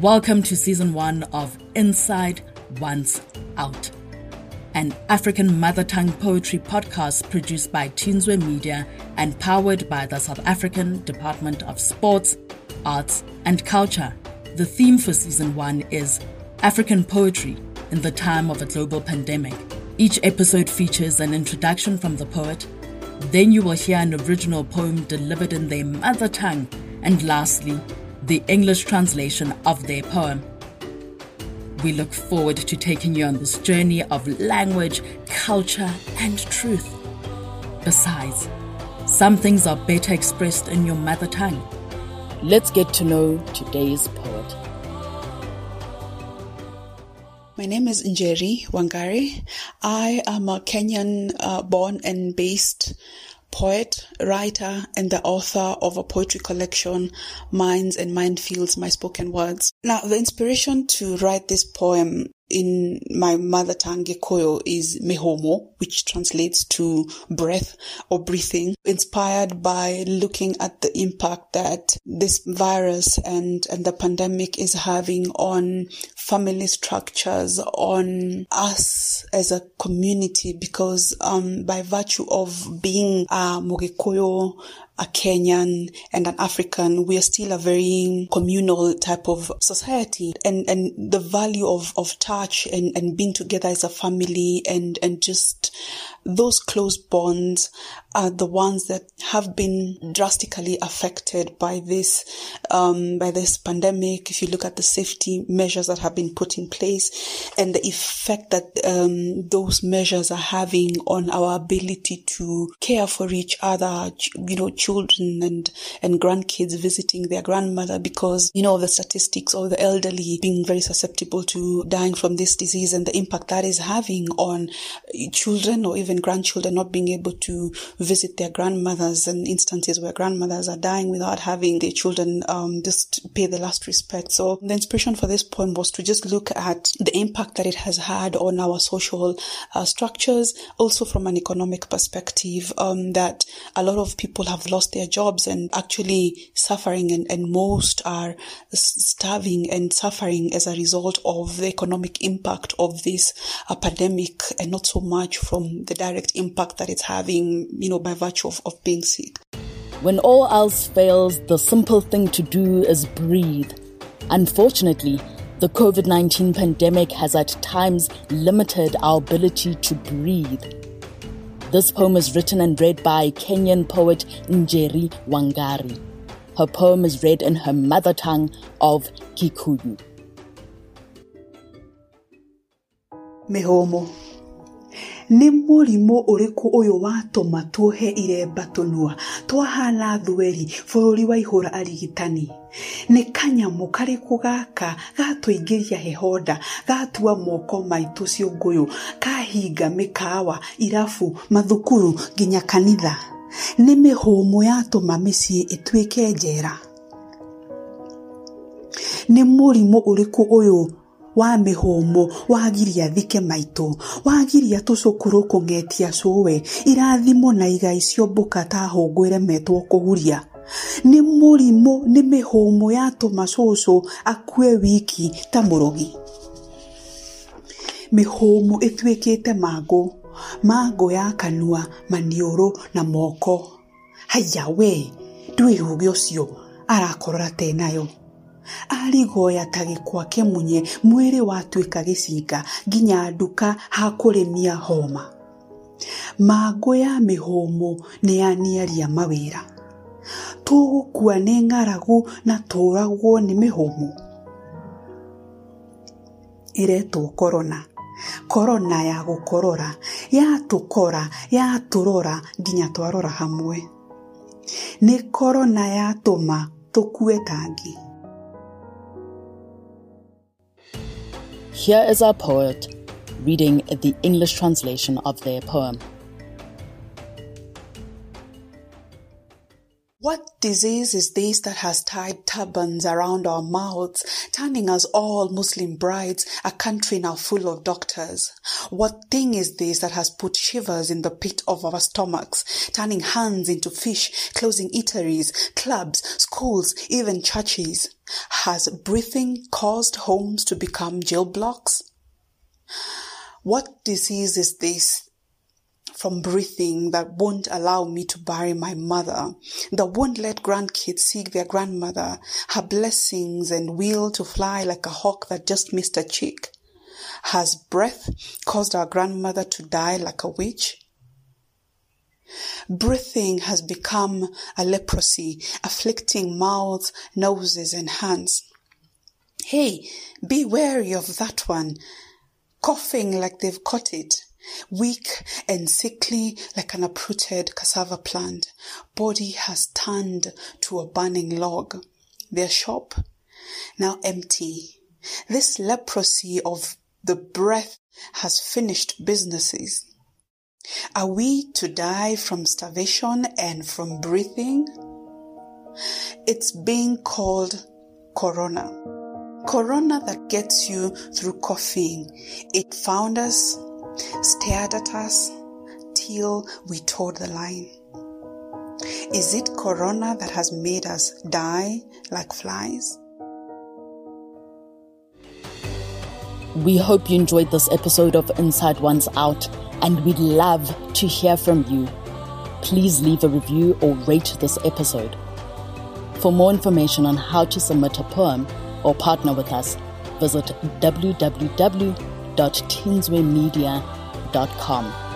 Welcome to season one of Inside Once Out, an African mother tongue poetry podcast produced by Tinswe Media and powered by the South African Department of Sports, Arts and Culture. The theme for season one is African poetry in the time of a global pandemic. Each episode features an introduction from the poet. Then you will hear an original poem delivered in their mother tongue. And lastly, the English translation of their poem. We look forward to taking you on this journey of language, culture, and truth. Besides, some things are better expressed in your mother tongue. Let's get to know today's poet. My name is Njeri Wangari. I am a Kenyan uh, born and based poet, writer, and the author of a poetry collection, Minds and Minefields, My Spoken Words. Now, the inspiration to write this poem in my mother tongue Gikuyu is mehomo, which translates to breath or breathing, inspired by looking at the impact that this virus and, and the pandemic is having on family structures, on us as a community, because um, by virtue of being a Mugikuyu, a Kenyan and an African, we are still a very communal type of society. And, and the value of, of touch and, and being together as a family and, and just those close bonds are the ones that have been drastically affected by this, um, by this pandemic. If you look at the safety measures that have been put in place and the effect that, um, those measures are having on our ability to care for each other, you know, children and, and grandkids visiting their grandmother because, you know, the statistics of the elderly being very susceptible to dying from this disease and the impact that is having on children or even grandchildren not being able to visit their grandmothers and instances where grandmothers are dying without having their children um, just pay the last respect. So the inspiration for this poem was to just look at the impact that it has had on our social uh, structures, also from an economic perspective, um, that a lot of people have lost their jobs and actually suffering and, and most are starving and suffering as a result of the economic impact of this uh, pandemic and not so much from the direct impact that it's having, you know, by virtue of, of being sick. When all else fails, the simple thing to do is breathe. Unfortunately, the COVID 19 pandemic has at times limited our ability to breathe. This poem is written and read by Kenyan poet Njeri Wangari. Her poem is read in her mother tongue of Kikuyu. Mihomo. nĩ mũrimũ ũrĩkũ ũyũ watũma tuohe iremba tũnua twahana thweri bũrũri wa ihũra arigitani nĩ kanyamũ karĩkũ gaka gatũingĩria hehoda gatua moko maitũ ciũngũyũ kahinga mĩkawa irabu mathukuru nginya kanitha. Nĩ mĩhũmũ yatũma mĩciĩ ĩtuĩke njera. Nĩ mũrimũ ũrĩkũ ũyũ wa mĩhũmũ wagiria thike maitũ? Wagiria tũcũkũrũ kũng'etia cũwe? Irathimo na igai ciombũka ta hũngũ ĩremetwo kũhuria nä må rimå nä mä hå må ya tå macåcå akue wiki ta må rogi mä hå må ä tuä kä te mangå mangå ya kanua maniå na moko. Haya we ndå ä hå gä å cio arakorora tenayo arigoya ta gä kwa kä munye mwä rä watuä ka gä cinga nginya nduka ha mia homa. Mangå ya mä hå må nä yaniaria mawä ra tũgũkua nĩ ng'aragu na tũragwo nĩ mĩhũmũ. Ĩretwo korona korona ya gũkorora yatũkora yatũrora nginya twarora hamwe. Nĩ korona yatũma tũkue tangi. Here is our poet reading the English translation of their poem. Disease is this that has tied turbans around our mouths, turning us all Muslim brides, a country now full of doctors? What thing is this that has put shivers in the pit of our stomachs, turning hands into fish, closing eateries, clubs, schools, even churches? Has breathing caused homes to become jail blocks? What disease is this from breathing that won't allow me to bury my mother, that won't let grandkids seek their grandmother, her blessings and will to fly like a hawk that just missed a chick? Has breath caused our grandmother to die like a witch? Breathing has become a leprosy, afflicting mouths, noses, and hands. Hey, be wary of that one, coughing like they've caught it Weak and sickly like an uprooted cassava plant, body has turned to a burning log. Their shop now empty. This leprosy of the breath has finished businesses. Are we to die from starvation and from breathing? It's being called corona. Corona that gets you through coughing. It found us stared at us till we toed the line. Is it Corona that has made us die like flies? We hope you enjoyed this episode of Inside One's Out, and we'd love to hear from you. Please leave a review or rate this episode. For more information on how to submit a poem or partner with us, visit www www.teenswaymedia.com.